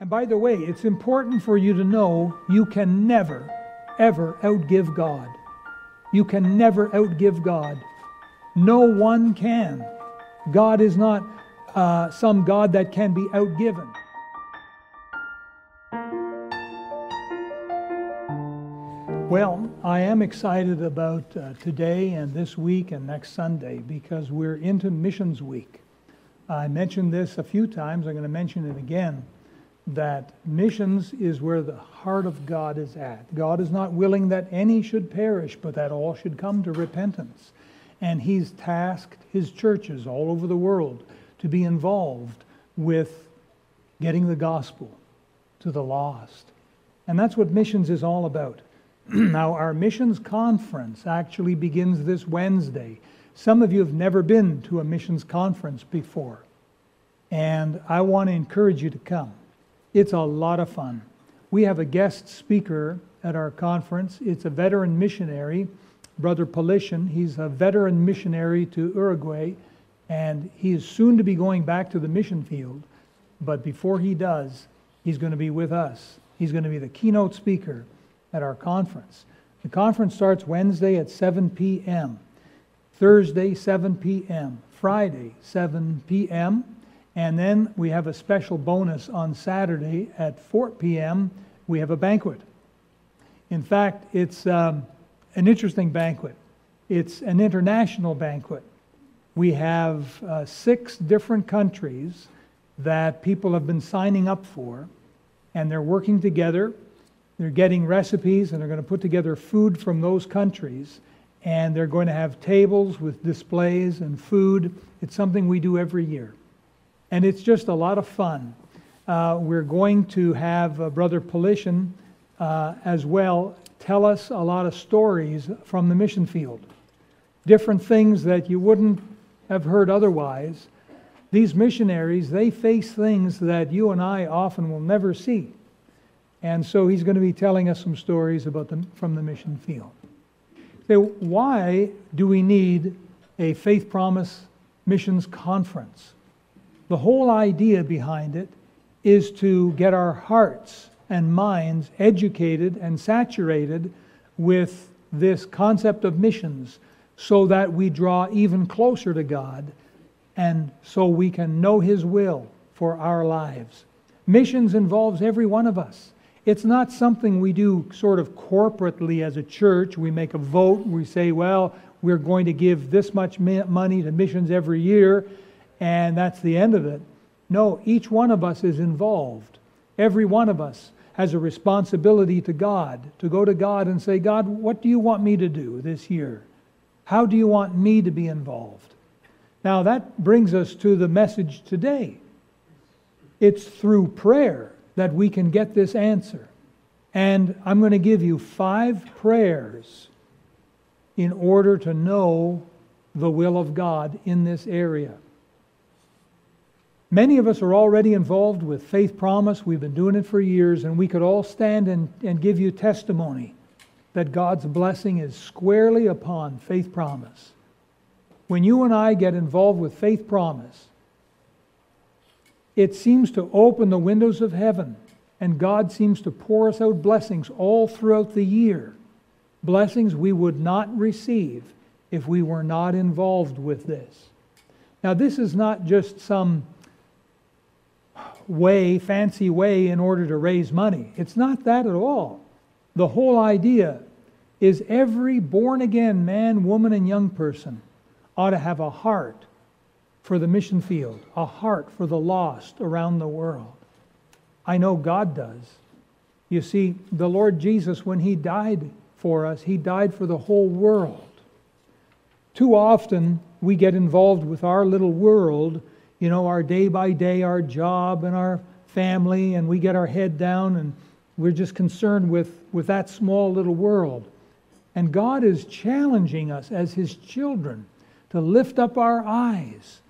And by the way, it's important for you to know you can never, ever outgive God. You can never outgive God. No one can. God is not uh, some God that can be outgiven. Well, I am excited about uh, today and this week and next Sunday because we're into Missions Week. I mentioned this a few times, I'm going to mention it again that missions is where the heart of God is at. God is not willing that any should perish, but that all should come to repentance. And He's tasked His churches all over the world to be involved with getting the gospel to the lost. And that's what missions is all about. now, our missions conference actually begins this Wednesday. Some of you have never been to a missions conference before, and I want to encourage you to come. It's a lot of fun. We have a guest speaker at our conference. It's a veteran missionary, Brother Polishin. He's a veteran missionary to Uruguay, and he is soon to be going back to the mission field. But before he does, he's going to be with us. He's going to be the keynote speaker at our conference. The conference starts Wednesday at 7 p.m., Thursday, 7 p.m., Friday, 7 p.m., and then we have a special bonus on Saturday at 4 p.m. We have a banquet. In fact, it's um, an interesting banquet. It's an international banquet. We have uh, six different countries that people have been signing up for, and they're working together. They're getting recipes, and they're going to put together food from those countries, and they're going to have tables with displays and food. It's something we do every year and it's just a lot of fun. Uh, we're going to have uh, Brother Polishin uh, as well tell us a lot of stories from the mission field, different things that you wouldn't have heard otherwise. These missionaries, they face things that you and I often will never see. And so he's going to be telling us some stories about them from the mission field. So, why do we need a Faith Promise Missions Conference? The whole idea behind it is to get our hearts and minds educated and saturated with this concept of missions so that we draw even closer to God and so we can know His will for our lives. Missions involves every one of us. It's not something we do sort of corporately as a church. We make a vote, we say, well, we're going to give this much money to missions every year and that's the end of it. No, each one of us is involved. Every one of us has a responsibility to God to go to God and say, God, what do you want me to do this year? How do you want me to be involved? Now, that brings us to the message today. It's through prayer that we can get this answer. And I'm going to give you five prayers in order to know the will of God in this area. Many of us are already involved with Faith Promise. We've been doing it for years, and we could all stand and, and give you testimony that God's blessing is squarely upon Faith Promise. When you and I get involved with Faith Promise, it seems to open the windows of heaven, and God seems to pour us out blessings all throughout the year. Blessings we would not receive if we were not involved with this. Now, this is not just some way, fancy way in order to raise money. It's not that at all. The whole idea is every born again man, woman, and young person ought to have a heart for the mission field, a heart for the lost around the world. I know God does. You see, the Lord Jesus, when He died for us, He died for the whole world. Too often, we get involved with our little world you know, our day by day, our job and our family, and we get our head down and we're just concerned with, with that small little world. And God is challenging us as His children to lift up our eyes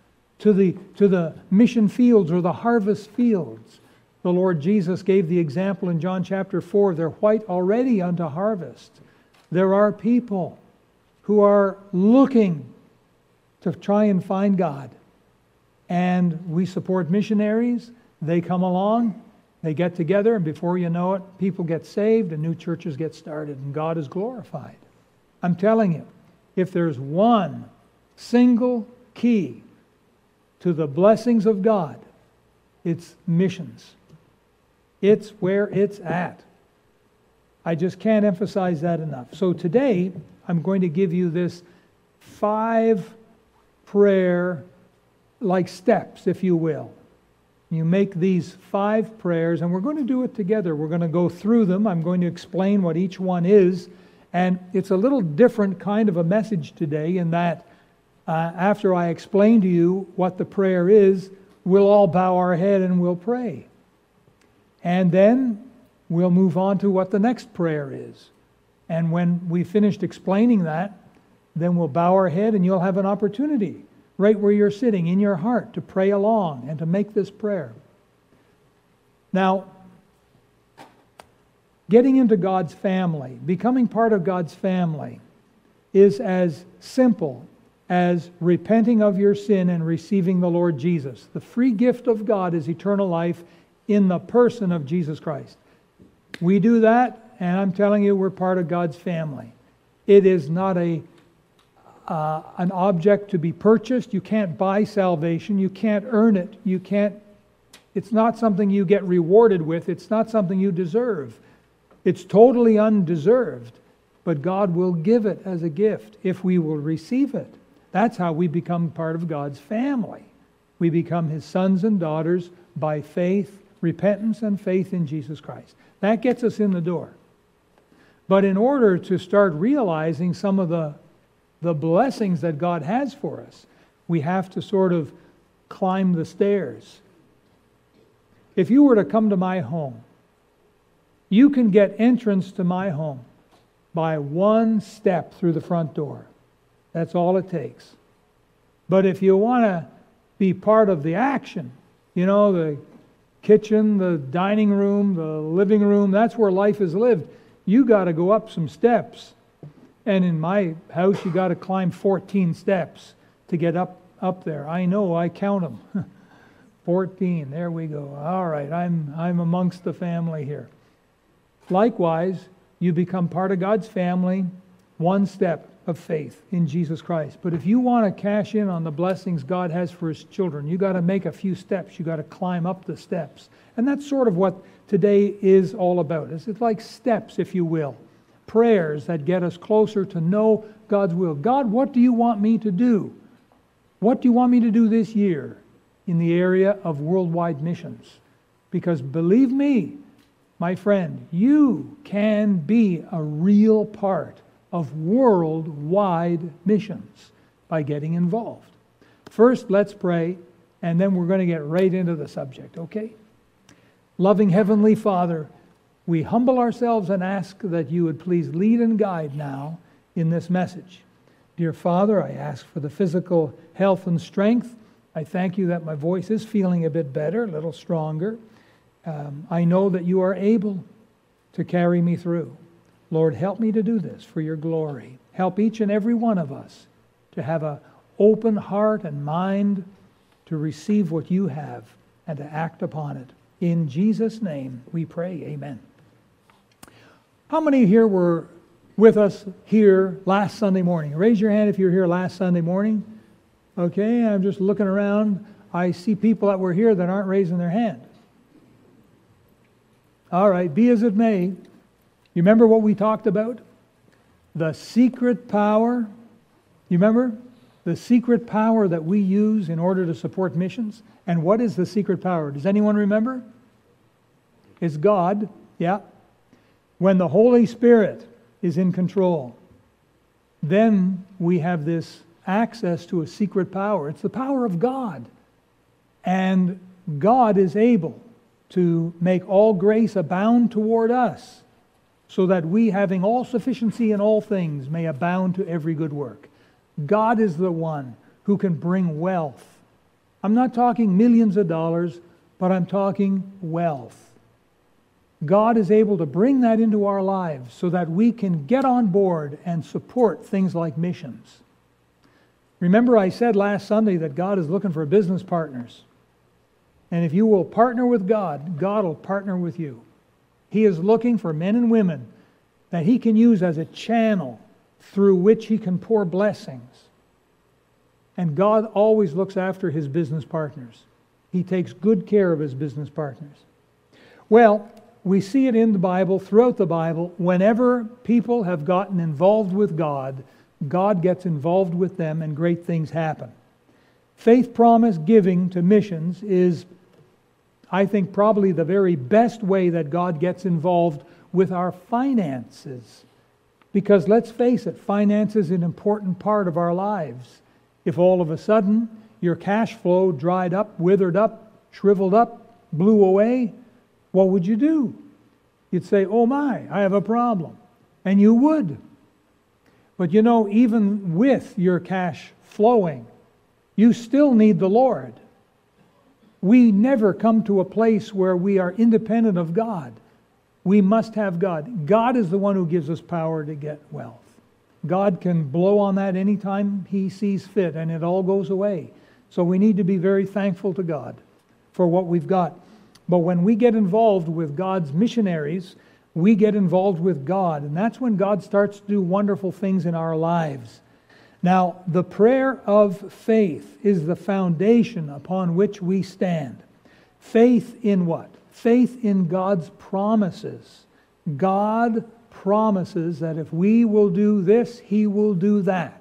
to the, to the mission fields or the harvest fields. The Lord Jesus gave the example in John chapter 4 they're white already unto harvest. There are people who are looking to try and find God and we support missionaries. They come along They get together, and before you know it, people get saved and new churches get started, and God is glorified. I'm telling you, if there's one single key to the blessings of God, it's missions. It's where it's at. I just can't emphasize that enough. So today, I'm going to give you this five prayer like steps, if you will. You make these five prayers, and we're going to do it together. We're going to go through them. I'm going to explain what each one is. And it's a little different kind of a message today in that uh, after I explain to you what the prayer is, we'll all bow our head and we'll pray. And then we'll move on to what the next prayer is. And when we finished explaining that, then we'll bow our head and you'll have an opportunity right where you're sitting in your heart to pray along and to make this prayer. Now, getting into God's family, becoming part of God's family, is as simple as repenting of your sin and receiving the Lord Jesus. The free gift of God is eternal life in the person of Jesus Christ. We do that, and I'm telling you, we're part of God's family. It is not a uh, an object to be purchased. You can't buy salvation. You can't earn it. You can't, it's not something you get rewarded with. It's not something you deserve. It's totally undeserved, but God will give it as a gift if we will receive it. That's how we become part of God's family. We become his sons and daughters by faith, repentance, and faith in Jesus Christ. That gets us in the door. But in order to start realizing some of the the blessings that God has for us, we have to sort of climb the stairs. If you were to come to my home, you can get entrance to my home by one step through the front door. That's all it takes. But if you want to be part of the action, you know, the kitchen, the dining room, the living room, that's where life is lived. You got to go up some steps. And in my house, you got to climb 14 steps to get up, up there. I know, I count them. 14, there we go. All right, I'm, I'm amongst the family here. Likewise, you become part of God's family, one step of faith in Jesus Christ. But if you want to cash in on the blessings God has for his children, you got to make a few steps. You got to climb up the steps. And that's sort of what today is all about. It's like steps, if you will prayers that get us closer to know God's will. God, what do you want me to do? What do you want me to do this year in the area of worldwide missions? Because believe me, my friend, you can be a real part of worldwide missions by getting involved. First, let's pray, and then we're going to get right into the subject, okay? Loving Heavenly Father, we humble ourselves and ask that you would please lead and guide now in this message. Dear Father, I ask for the physical health and strength. I thank you that my voice is feeling a bit better, a little stronger. Um, I know that you are able to carry me through. Lord, help me to do this for your glory. Help each and every one of us to have an open heart and mind to receive what you have and to act upon it. In Jesus' name we pray. Amen. How many here were with us here last Sunday morning? Raise your hand if you were here last Sunday morning. Okay, I'm just looking around. I see people that were here that aren't raising their hand. All right, be as it may. You remember what we talked about? The secret power. You remember? The secret power that we use in order to support missions. And what is the secret power? Does anyone remember? It's God. Yeah when the Holy Spirit is in control, then we have this access to a secret power. It's the power of God. And God is able to make all grace abound toward us, so that we, having all sufficiency in all things, may abound to every good work. God is the one who can bring wealth. I'm not talking millions of dollars, but I'm talking wealth. God is able to bring that into our lives so that we can get on board and support things like missions. Remember, I said last Sunday that God is looking for business partners. And if you will partner with God, God will partner with you. He is looking for men and women that He can use as a channel through which He can pour blessings. And God always looks after His business partners, He takes good care of His business partners. Well, we see it in the Bible, throughout the Bible, whenever people have gotten involved with God, God gets involved with them and great things happen. Faith promise giving to missions is, I think, probably the very best way that God gets involved with our finances. Because let's face it, finance is an important part of our lives. If all of a sudden your cash flow dried up, withered up, shriveled up, blew away, what would you do? You'd say, Oh my, I have a problem. And you would. But you know, even with your cash flowing, you still need the Lord. We never come to a place where we are independent of God. We must have God. God is the one who gives us power to get wealth. God can blow on that anytime He sees fit, and it all goes away. So we need to be very thankful to God for what we've got. But when we get involved with God's missionaries, we get involved with God. And that's when God starts to do wonderful things in our lives. Now, the prayer of faith is the foundation upon which we stand. Faith in what? Faith in God's promises. God promises that if we will do this, He will do that.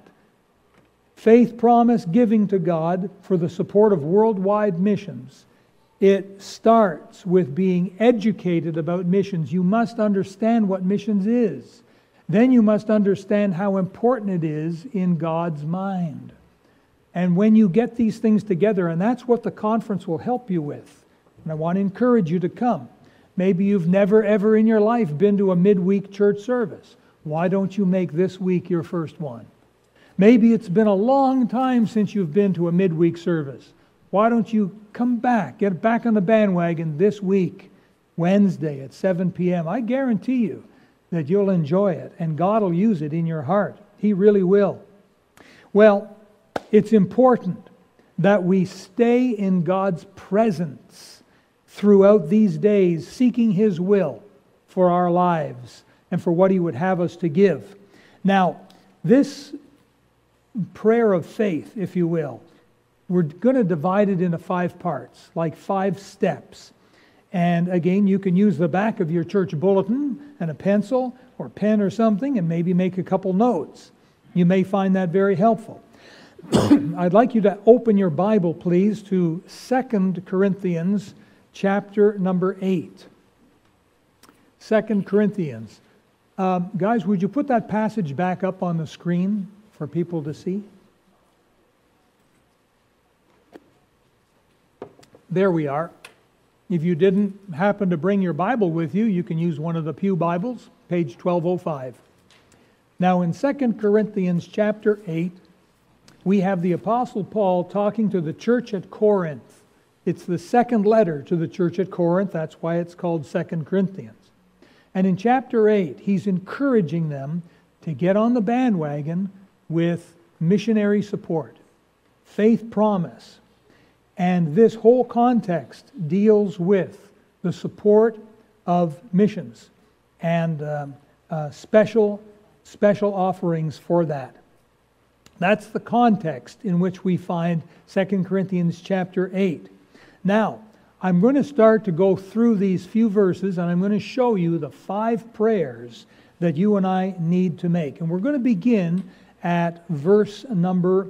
Faith promise giving to God for the support of worldwide missions it starts with being educated about missions. You must understand what missions is. Then you must understand how important it is in God's mind. And when you get these things together, and that's what the conference will help you with, and I want to encourage you to come. Maybe you've never, ever in your life been to a midweek church service. Why don't you make this week your first one? Maybe it's been a long time since you've been to a midweek service. Why don't you come back, get back on the bandwagon this week, Wednesday at 7 p.m.? I guarantee you that you'll enjoy it and God will use it in your heart. He really will. Well, it's important that we stay in God's presence throughout these days, seeking His will for our lives and for what He would have us to give. Now, this prayer of faith, if you will, we're going to divide it into five parts, like five steps. And again, you can use the back of your church bulletin and a pencil or pen or something and maybe make a couple notes. You may find that very helpful. I'd like you to open your Bible, please, to 2 Corinthians chapter number 8. 2 Corinthians. Uh, guys, would you put that passage back up on the screen for people to see? There we are. If you didn't happen to bring your Bible with you, you can use one of the Pew Bibles, page 1205. Now in 2 Corinthians chapter 8, we have the Apostle Paul talking to the church at Corinth. It's the second letter to the church at Corinth. That's why it's called 2 Corinthians. And in chapter 8, he's encouraging them to get on the bandwagon with missionary support, faith promise, and this whole context deals with the support of missions and um, uh, special, special offerings for that. That's the context in which we find 2 Corinthians chapter 8. Now, I'm going to start to go through these few verses and I'm going to show you the five prayers that you and I need to make. And we're going to begin at verse number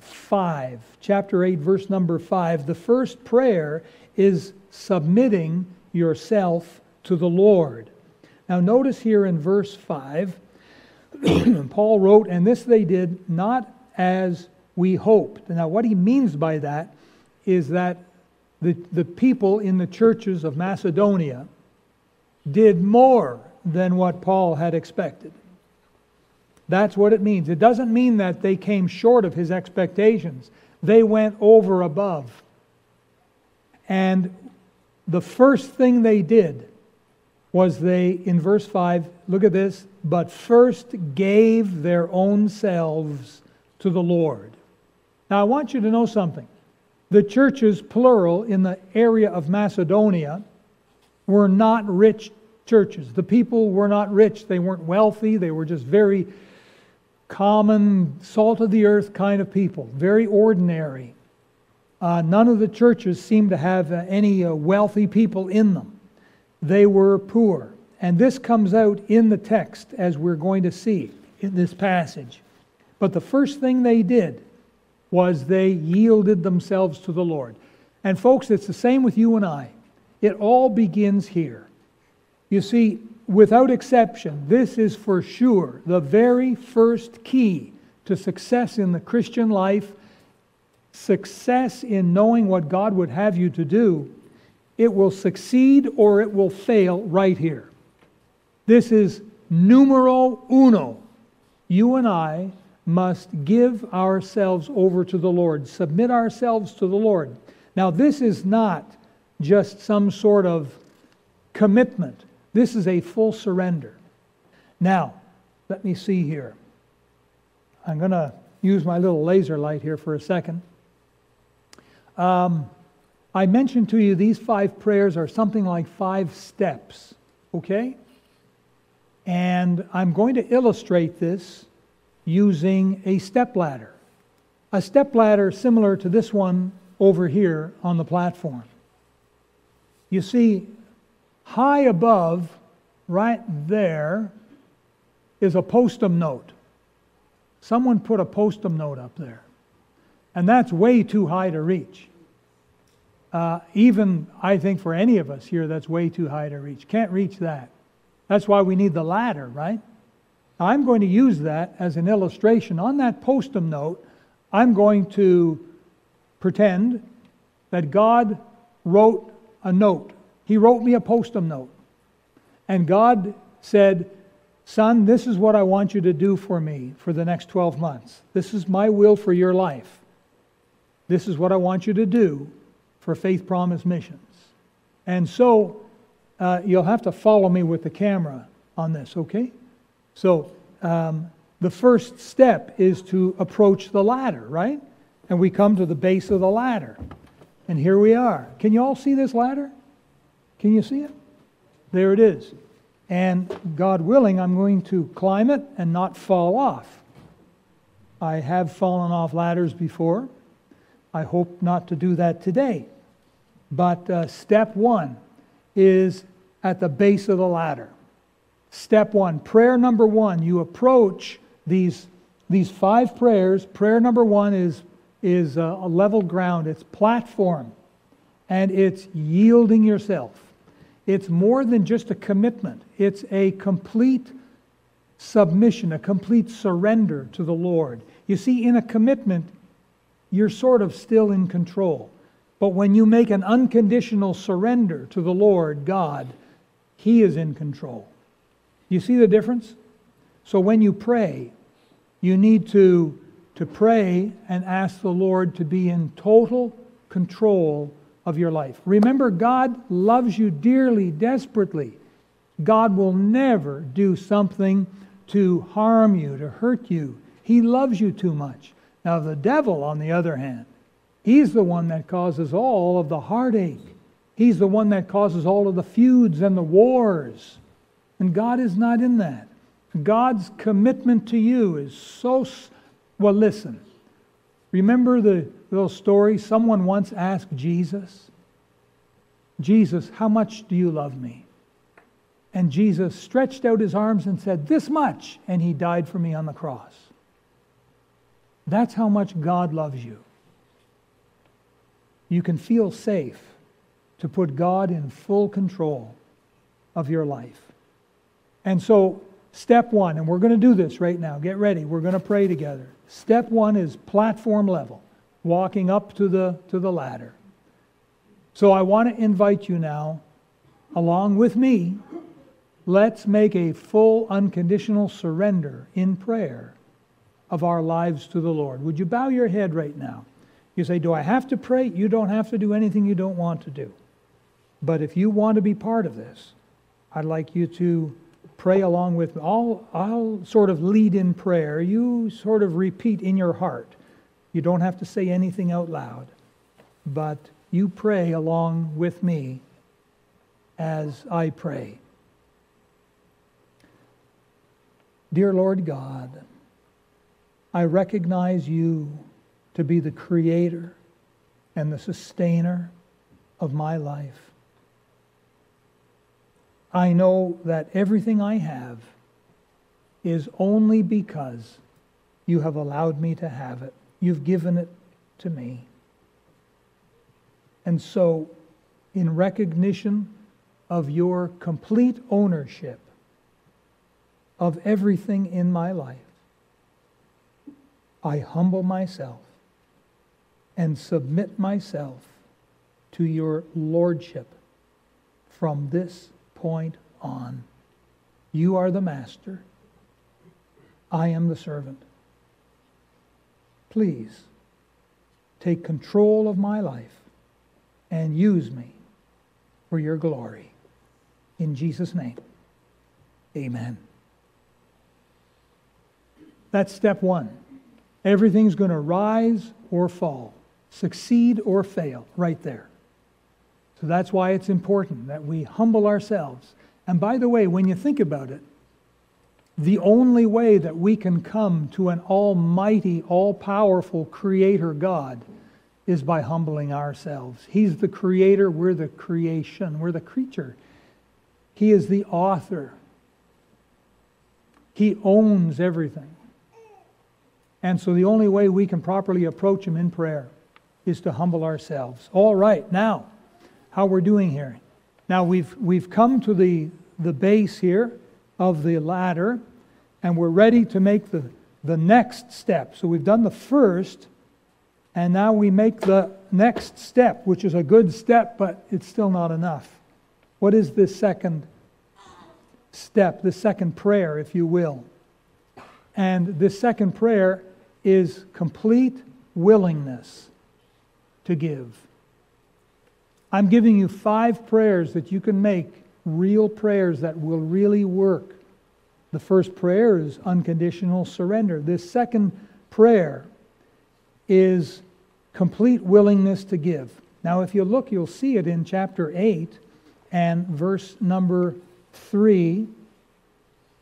5, chapter 8, verse number 5, the first prayer is submitting yourself to the Lord. Now, notice here in verse 5, Paul wrote, And this they did not as we hoped. Now, what he means by that is that the, the people in the churches of Macedonia did more than what Paul had expected. That's what it means. It doesn't mean that they came short of his expectations, they went over above. And the first thing they did was they, in verse 5, look at this, but first gave their own selves to the Lord. Now, I want you to know something. the churches, plural, in the area of Macedonia were not rich churches. The people were not rich, they weren't wealthy, they were just very common, salt of the earth kind of people, very ordinary. Uh, none of the churches seemed to have uh, any uh, wealthy people in them. They were poor. And this comes out in the text as we're going to see in this passage. But the first thing they did was they yielded themselves to the Lord. And folks, it's the same with you and I. It all begins here. You see, without exception, this is for sure the very first key to success in the Christian life, success in knowing what God would have you to do. It will succeed or it will fail right here. This is numero uno. You and I must give ourselves over to the Lord, submit ourselves to the Lord. Now, this is not just some sort of commitment, this is a full surrender. Now, let me see here. I'm going to use my little laser light here for a second. Um, I mentioned to you these five prayers are something like five steps, okay? And I'm going to illustrate this using a step ladder. A step ladder similar to this one over here on the platform. You see, high above, right there, is a Post-it note. Someone put a Post-it note up there. And that's way too high to reach. Uh, even, I think, for any of us here, that's way too high to reach. Can't reach that. That's why we need the ladder, right? I'm going to use that as an illustration. On that Post-it note, I'm going to pretend that God wrote a note. He wrote me a Post-it note. And God said, Son, this is what I want you to do for me for the next 12 months. This is my will for your life. This is what I want you to do for Faith Promise Missions. And so uh, you'll have to follow me with the camera on this, okay? So um, the first step is to approach the ladder, right? And we come to the base of the ladder. And here we are. Can you all see this ladder? Can you see it? There it is. And God willing, I'm going to climb it and not fall off. I have fallen off ladders before. I hope not to do that today. But uh, step one is at the base of the ladder. Step one, prayer number one, you approach these, these five prayers. Prayer number one is, is a, a level ground, it's platform, and it's yielding yourself. It's more than just a commitment, it's a complete submission, a complete surrender to the Lord. You see, in a commitment, you're sort of still in control. But when you make an unconditional surrender to the Lord God, He is in control. You see the difference? So when you pray, you need to, to pray and ask the Lord to be in total control of your life. Remember, God loves you dearly, desperately. God will never do something to harm you, to hurt you. He loves you too much. Now, the devil, on the other hand, he's the one that causes all of the heartache. He's the one that causes all of the feuds and the wars. And God is not in that. God's commitment to you is so. Well, listen. Remember the little story? Someone once asked Jesus, Jesus, how much do you love me? And Jesus stretched out his arms and said, This much. And he died for me on the cross. That's how much God loves you. You can feel safe to put God in full control of your life. And so, step one, and we're going to do this right now. Get ready. We're going to pray together. Step one is platform level, walking up to the, to the ladder. So, I want to invite you now, along with me, let's make a full unconditional surrender in prayer of our lives to the Lord. Would you bow your head right now? You say, Do I have to pray? You don't have to do anything you don't want to do. But if you want to be part of this, I'd like you to pray along with me. I'll, I'll sort of lead in prayer. You sort of repeat in your heart. You don't have to say anything out loud. but you pray along with me as I pray. Dear Lord God, I recognize you to be the creator and the sustainer of my life. I know that everything I have is only because you have allowed me to have it. You've given it to me. And so, in recognition of your complete ownership of everything in my life, I humble myself and submit myself to your lordship from this point on. You are the master. I am the servant. Please take control of my life and use me for your glory. In Jesus' name, amen. That's step one. Everything's going to rise or fall, succeed or fail, right there. So that's why it's important that we humble ourselves. And by the way, when you think about it, the only way that we can come to an almighty, all powerful creator God is by humbling ourselves. He's the creator, we're the creation, we're the creature. He is the author. He owns everything. And so the only way we can properly approach Him in prayer is to humble ourselves. All right, now, how we're doing here. Now we've, we've come to the, the base here of the ladder, and we're ready to make the, the next step. So we've done the first, and now we make the next step, which is a good step, but it's still not enough. What is this second step, the second prayer, if you will? And this second prayer is complete willingness to give. I'm giving you five prayers that you can make, real prayers that will really work. The first prayer is unconditional surrender. This second prayer is complete willingness to give. Now, if you look, you'll see it in chapter 8 and verse number 3.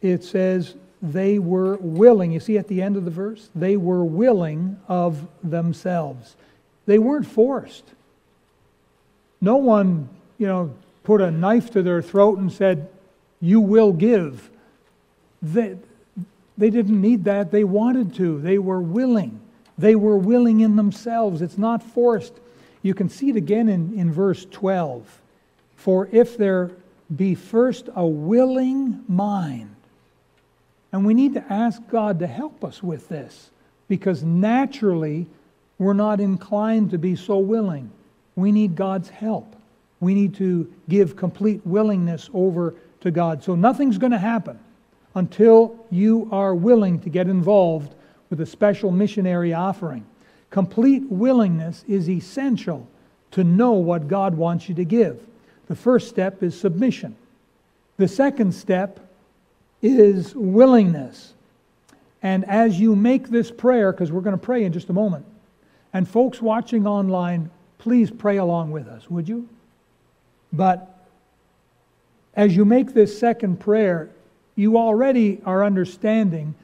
It says, They were willing. You see at the end of the verse? They were willing of themselves. They weren't forced. No one, you know, put a knife to their throat and said, You will give. They, they didn't need that. They wanted to. They were willing. They were willing in themselves. It's not forced. You can see it again in, in verse 12. For if there be first a willing mind, and we need to ask God to help us with this because naturally we're not inclined to be so willing. We need God's help. We need to give complete willingness over to God. So nothing's going to happen until you are willing to get involved with a special missionary offering. Complete willingness is essential to know what God wants you to give. The first step is submission. The second step is willingness. And as you make this prayer, because we're going to pray in just a moment, and folks watching online, please pray along with us, would you? But as you make this second prayer, you already are understanding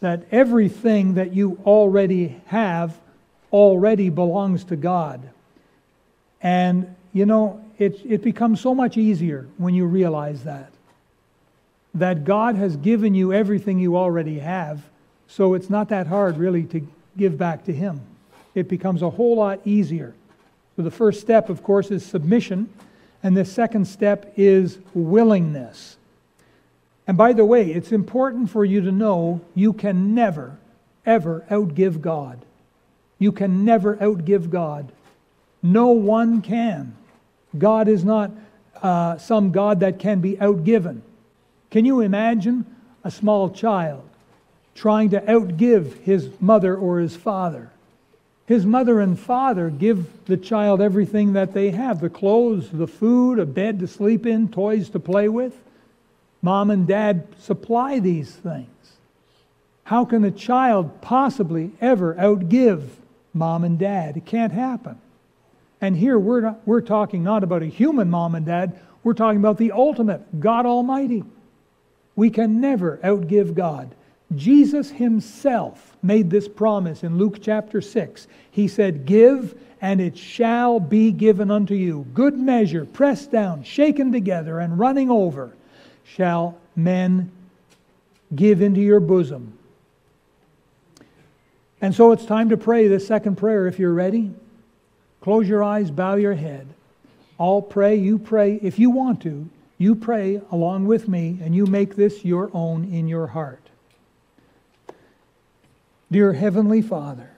that everything that you already have already belongs to God. And, you know, it, it becomes so much easier when you realize that. That God has given you everything you already have, so it's not that hard really to give back to Him. It becomes a whole lot easier. So the first step, of course, is submission, and the second step is willingness. And by the way, it's important for you to know you can never, ever outgive God. You can never outgive God. No one can. God is not uh, some God that can be outgiven. Can you imagine a small child trying to outgive his mother or his father? His mother and father give the child everything that they have the clothes, the food, a bed to sleep in, toys to play with. Mom and dad supply these things. How can a child possibly ever outgive mom and dad? It can't happen. And here we're, not, we're talking not about a human mom and dad, we're talking about the ultimate, God Almighty. We can never outgive God. Jesus himself made this promise in Luke chapter 6. He said, Give, and it shall be given unto you. Good measure, pressed down, shaken together, and running over, shall men give into your bosom. And so it's time to pray this second prayer if you're ready. Close your eyes, bow your head. I'll pray, you pray. If you want to, you pray along with me, and you make this your own in your heart. Dear Heavenly Father,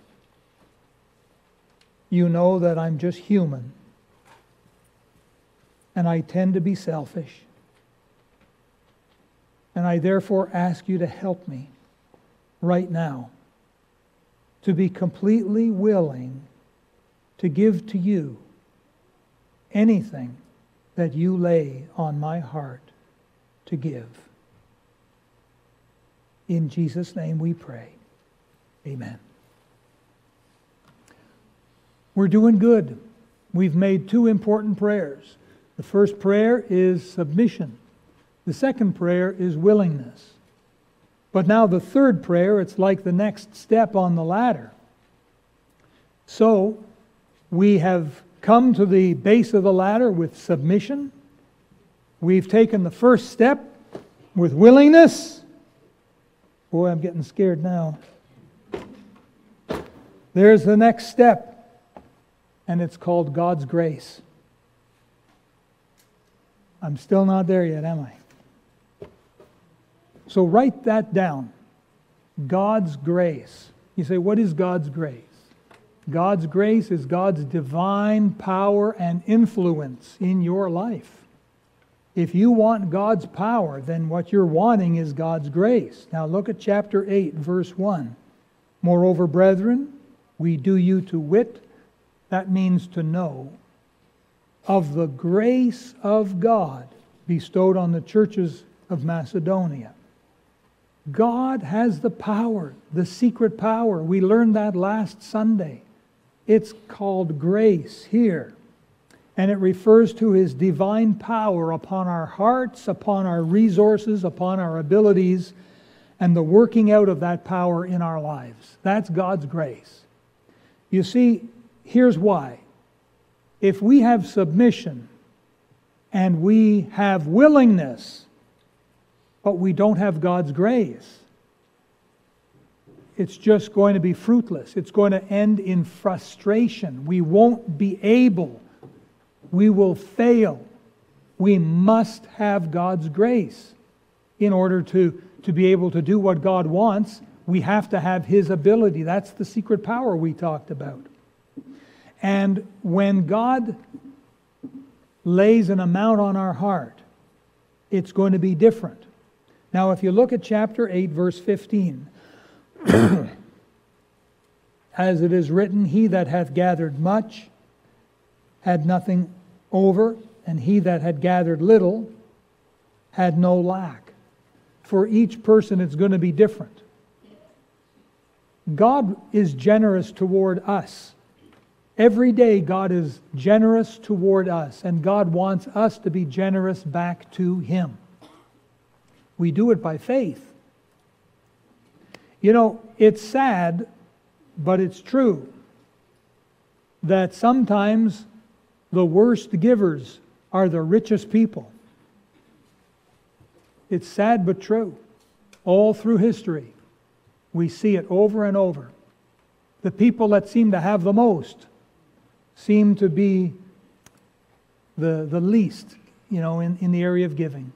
you know that I'm just human, and I tend to be selfish. And I therefore ask you to help me right now to be completely willing to give to you anything that you lay on my heart to give. In Jesus' name we pray. Amen. We're doing good. We've made two important prayers. The first prayer is submission. The second prayer is willingness. But now the third prayer, it's like the next step on the ladder. So we have come to the base of the ladder with submission. We've taken the first step with willingness. Boy, I'm getting scared now. There's the next step, and it's called God's grace. I'm still not there yet, am I? So write that down. God's grace. You say, what is God's grace? God's grace is God's divine power and influence in your life. If you want God's power, then what you're wanting is God's grace. Now look at chapter 8, verse 1. Moreover, brethren, we do you to wit, that means to know, of the grace of God bestowed on the churches of Macedonia. God has the power, the secret power. We learned that last Sunday. It's called grace here. And it refers to his divine power upon our hearts, upon our resources, upon our abilities, and the working out of that power in our lives. That's God's grace. You see, here's why. If we have submission and we have willingness, but we don't have God's grace, it's just going to be fruitless. It's going to end in frustration. We won't be able. We will fail. We must have God's grace in order to, to be able to do what God wants. We have to have His ability. That's the secret power we talked about. And when God lays an amount on our heart, it's going to be different. Now, if you look at chapter 8, verse 15, as it is written, He that hath gathered much had nothing over, and he that had gathered little had no lack. For each person, it's going to be different. God is generous toward us. Every day, God is generous toward us, and God wants us to be generous back to Him. We do it by faith. You know, it's sad, but it's true that sometimes the worst givers are the richest people. It's sad but true. All through history, we see it over and over. The people that seem to have the most seem to be the, the least, you know, in, in the area of giving.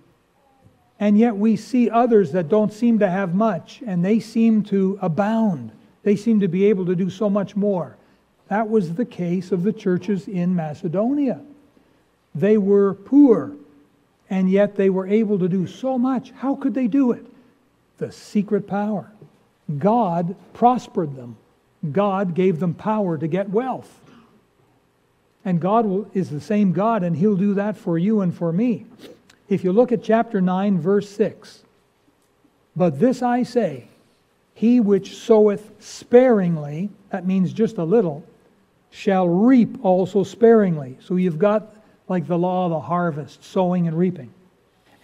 And yet we see others that don't seem to have much, and they seem to abound. They seem to be able to do so much more. That was the case of the churches in Macedonia. They were poor, and yet they were able to do so much. How could they do it? The secret power. God prospered them, God gave them power to get wealth. And God is the same God, and He'll do that for you and for me. If you look at chapter 9, verse 6, but this I say, he which soweth sparingly, that means just a little, shall reap also sparingly. So you've got like the law of the harvest, sowing and reaping.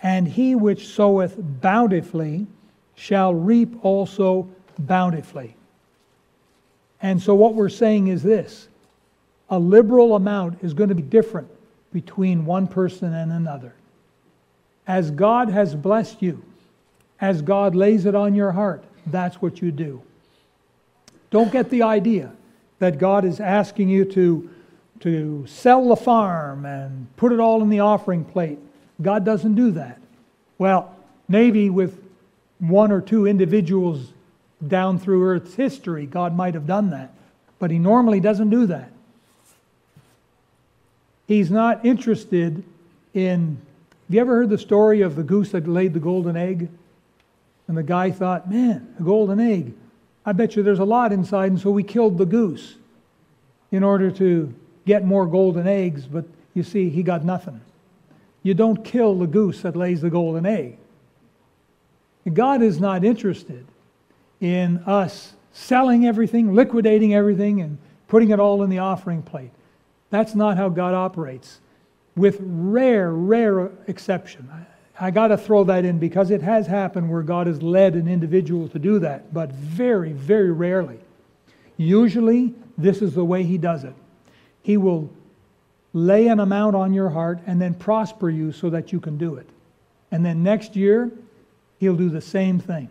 And he which soweth bountifully shall reap also bountifully. And so what we're saying is this a liberal amount is going to be different between one person and another. As God has blessed you, as God lays it on your heart, that's what you do. Don't get the idea that God is asking you to, to sell the farm and put it all in the offering plate. God doesn't do that. Well, maybe with one or two individuals down through Earth's history, God might have done that. But He normally doesn't do that. He's not interested in. Have you ever heard the story of the goose that laid the golden egg? And the guy thought, man, a golden egg. I bet you there's a lot inside, and so we killed the goose in order to get more golden eggs, but you see, he got nothing. You don't kill the goose that lays the golden egg. God is not interested in us selling everything, liquidating everything, and putting it all in the offering plate. That's not how God operates, with rare, rare exception. I got to throw that in because it has happened where God has led an individual to do that, but very, very rarely. Usually, this is the way He does it. He will lay an amount on your heart and then prosper you so that you can do it. And then next year, He'll do the same thing.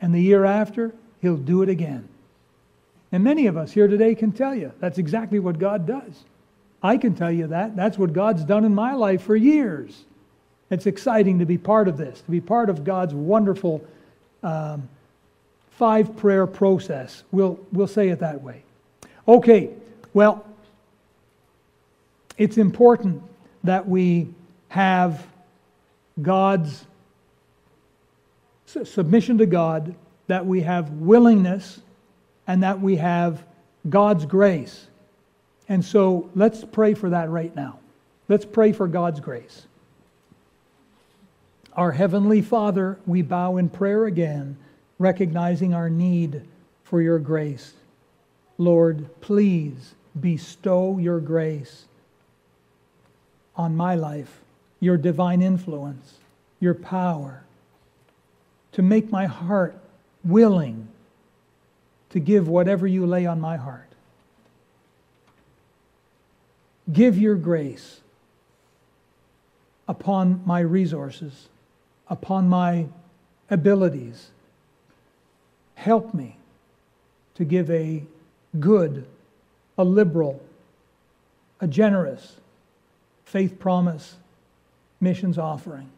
And the year after, He'll do it again. And many of us here today can tell you that's exactly what God does. I can tell you that. That's what God's done in my life for years. It's exciting to be part of this, to be part of God's wonderful um, five prayer process. We'll, we'll say it that way. Okay, well, it's important that we have God's submission to God, that we have willingness, and that we have God's grace. And so let's pray for that right now. Let's pray for God's grace. Our Heavenly Father, we bow in prayer again, recognizing our need for your grace. Lord, please bestow your grace on my life, your divine influence, your power, to make my heart willing to give whatever you lay on my heart. Give your grace upon my resources upon my abilities. Help me to give a good, a liberal, a generous faith promise missions offering.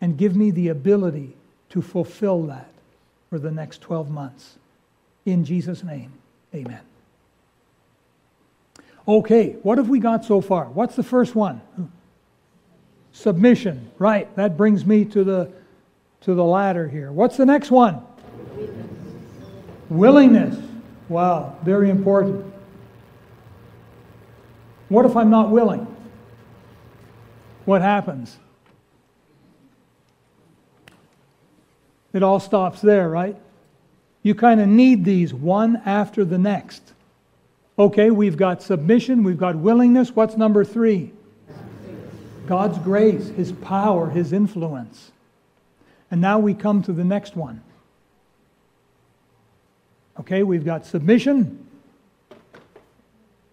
And give me the ability to fulfill that for the next 12 months. In Jesus' name, amen. Okay, what have we got so far? What's the first one? Submission. Right. That brings me to the to the ladder here. What's the next one? Willingness. Wow, very important. What if I'm not willing? What happens? It all stops there, right? You kind of need these one after the next. Okay, we've got submission, we've got willingness. What's number three? God's grace, His power, His influence. And now we come to the next one. Okay, we've got submission.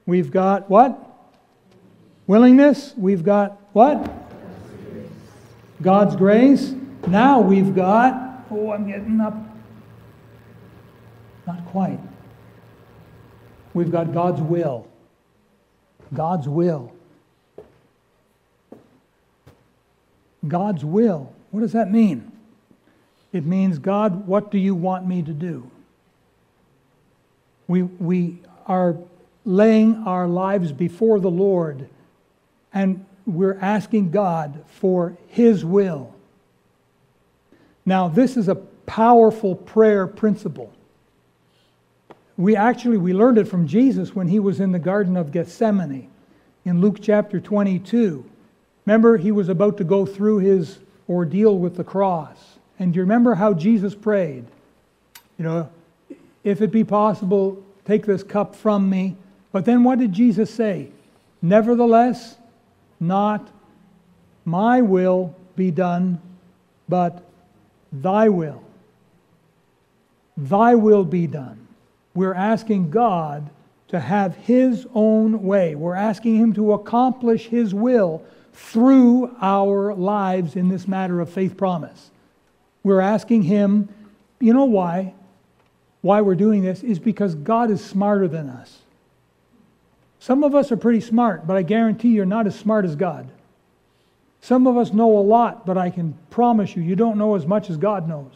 We've got what? Willingness. We've got what? God's grace. Now we've got, oh, I'm getting up. Not quite. We've got God's will. God's will. God's will. What does that mean? It means, God, what do you want me to do? We, we are laying our lives before the Lord and we're asking God for His will. Now, this is a powerful prayer principle. We actually we learned it from Jesus when he was in the garden of Gethsemane in Luke chapter 22. Remember, he was about to go through his ordeal with the cross. And do you remember how Jesus prayed? You know, if it be possible, take this cup from me, But then what did Jesus say? Nevertheless, not my will be done, but thy will. Thy will be done. We're asking God to have his own way. We're asking him to accomplish his will through our lives in this matter of faith promise. We're asking him, you know why? Why we're doing this is because God is smarter than us. Some of us are pretty smart, but I guarantee you're not as smart as God. Some of us know a lot, but I can promise you, you don't know as much as God knows.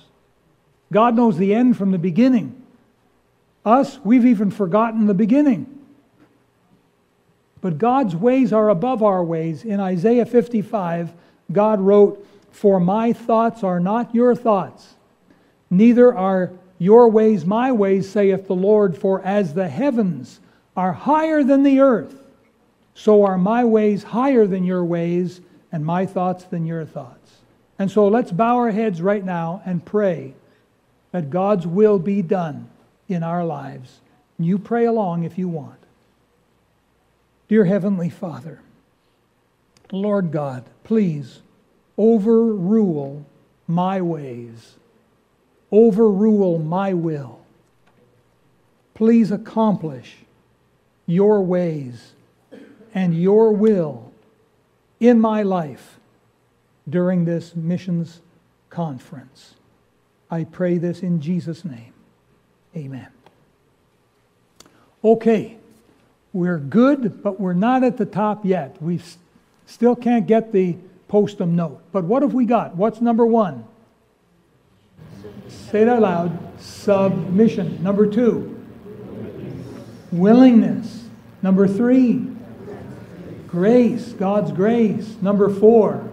God knows the end from the beginning. Us, we've even forgotten the beginning. But God's ways are above our ways. In Isaiah 55, God wrote, For my thoughts are not your thoughts, neither are your ways my ways, saith the Lord. For as the heavens are higher than the earth, so are my ways higher than your ways, and my thoughts than your thoughts. And so let's bow our heads right now and pray that God's will be done in our lives. You pray along if you want. Dear Heavenly Father, Lord God, please overrule my ways, overrule my will. Please accomplish your ways and your will in my life during this missions conference. I pray this in Jesus' name. Amen. Okay, we're good, but we're not at the top yet. We still can't get the Post-it note. But what have we got? What's number one? Say it out loud. Submission. Number two, willingness. Number three, grace. God's grace. Number four,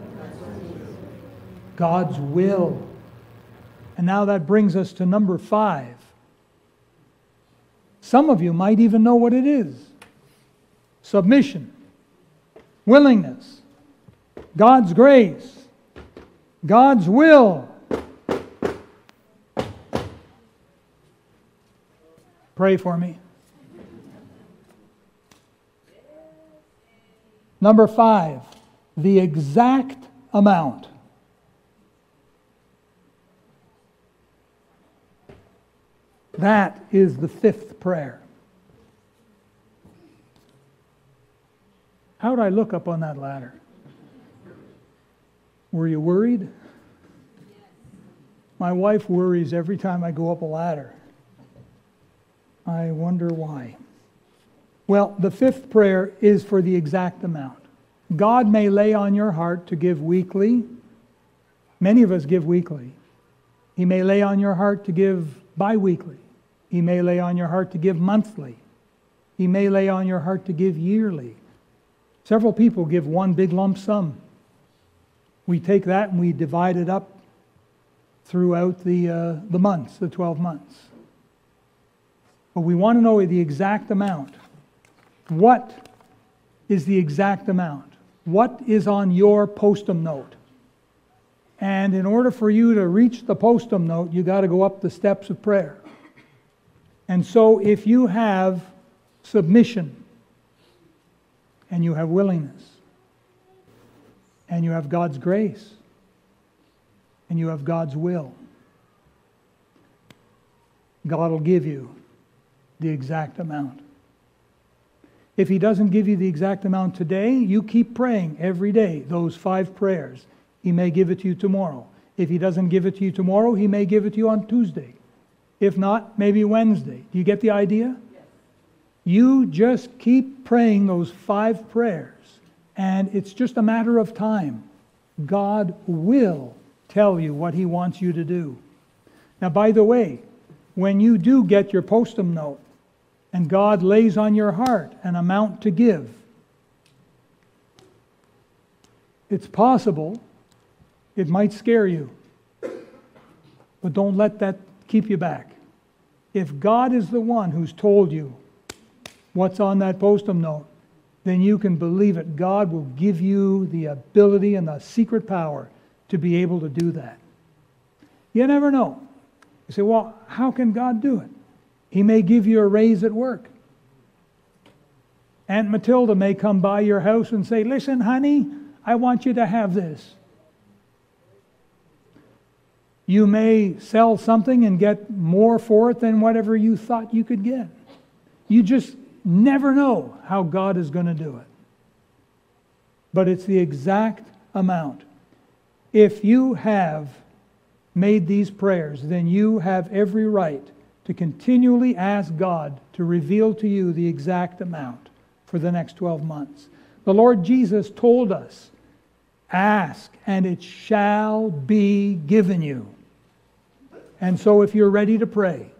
God's will. And now that brings us to number five. Some of you might even know what it is submission, willingness, God's grace, God's will. Pray for me. Number five, the exact amount. That is the fifth prayer. How'd I look up on that ladder? Were you worried? My wife worries every time I go up a ladder. I wonder why. Well, the fifth prayer is for the exact amount. God may lay on your heart to give weekly. Many of us give weekly. He may lay on your heart to give bi weekly. He may lay on your heart to give monthly. He may lay on your heart to give yearly. Several people give one big lump sum. We take that and we divide it up throughout the, uh, the months, the 12 months. But we want to know the exact amount. What is the exact amount? What is on your Post-it note? And in order for you to reach the Post-it note, you got to go up the steps of prayer. And so, if you have submission and you have willingness and you have God's grace and you have God's will, God will give you the exact amount. If He doesn't give you the exact amount today, you keep praying every day those five prayers. He may give it to you tomorrow. If He doesn't give it to you tomorrow, He may give it to you on Tuesday. If not, maybe Wednesday. Do you get the idea? Yes. You just keep praying those five prayers, and it's just a matter of time. God will tell you what He wants you to do. Now, by the way, when you do get your Post-it note and God lays on your heart an amount to give, it's possible it might scare you, but don't let that keep you back. If God is the one who's told you what's on that Post-it note, then you can believe it. God will give you the ability and the secret power to be able to do that. You never know. You say, well, how can God do it? He may give you a raise at work. Aunt Matilda may come by your house and say, Listen, honey, I want you to have this. You may sell something and get more for it than whatever you thought you could get. You just never know how God is going to do it. But it's the exact amount. If you have made these prayers, then you have every right to continually ask God to reveal to you the exact amount for the next 12 months. The Lord Jesus told us, Ask, and it shall be given you. And so, if you're ready to pray,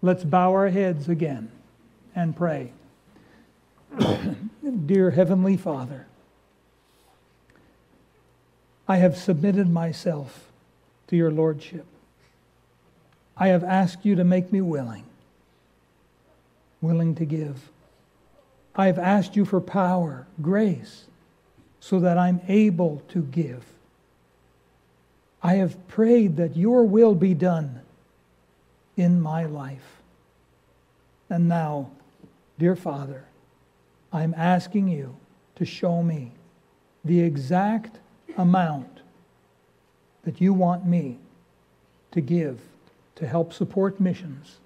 let's bow our heads again and pray. Dear Heavenly Father, I have submitted myself to your Lordship. I have asked you to make me willing, willing to give. I have asked you for power, grace, so that I'm able to give. I have prayed that your will be done in my life. And now, dear Father, I'm asking you to show me the exact amount that you want me to give to help support missions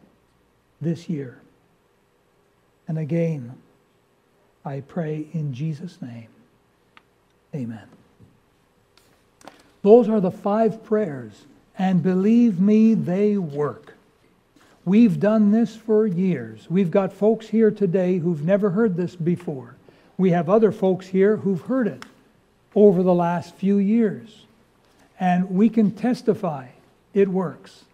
this year. And again, I pray in Jesus' name. Amen. Those are the five prayers, and believe me, they work. We've done this for years. We've got folks here today who've never heard this before. We have other folks here who've heard it over the last few years. And we can testify it works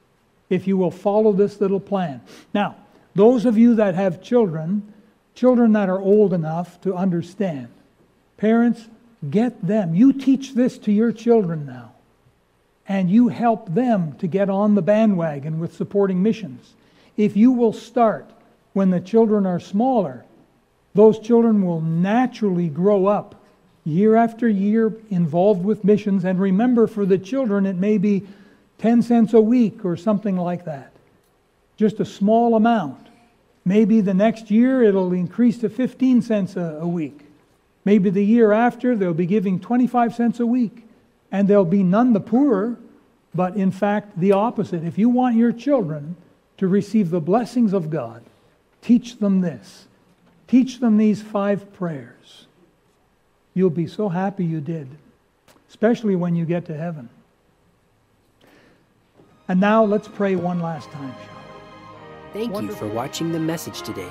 if you will follow this little plan. Now, those of you that have children, children that are old enough to understand, parents, get them. You teach this to your children now. And you help them to get on the bandwagon with supporting missions. If you will start when the children are smaller, those children will naturally grow up year after year involved with missions. And remember, for the children, it may be 10 cents a week or something like that. Just a small amount. Maybe the next year it'll increase to 15 cents a, a week. Maybe the year after they'll be giving 25 cents a week. And they'll be none the poorer, but in fact the opposite. If you want your children to receive the blessings of God, teach them this. Teach them these five prayers. You'll be so happy you did, especially when you get to heaven. And now let's pray one last time, shall we? Thank Wonderful. you for watching the message today.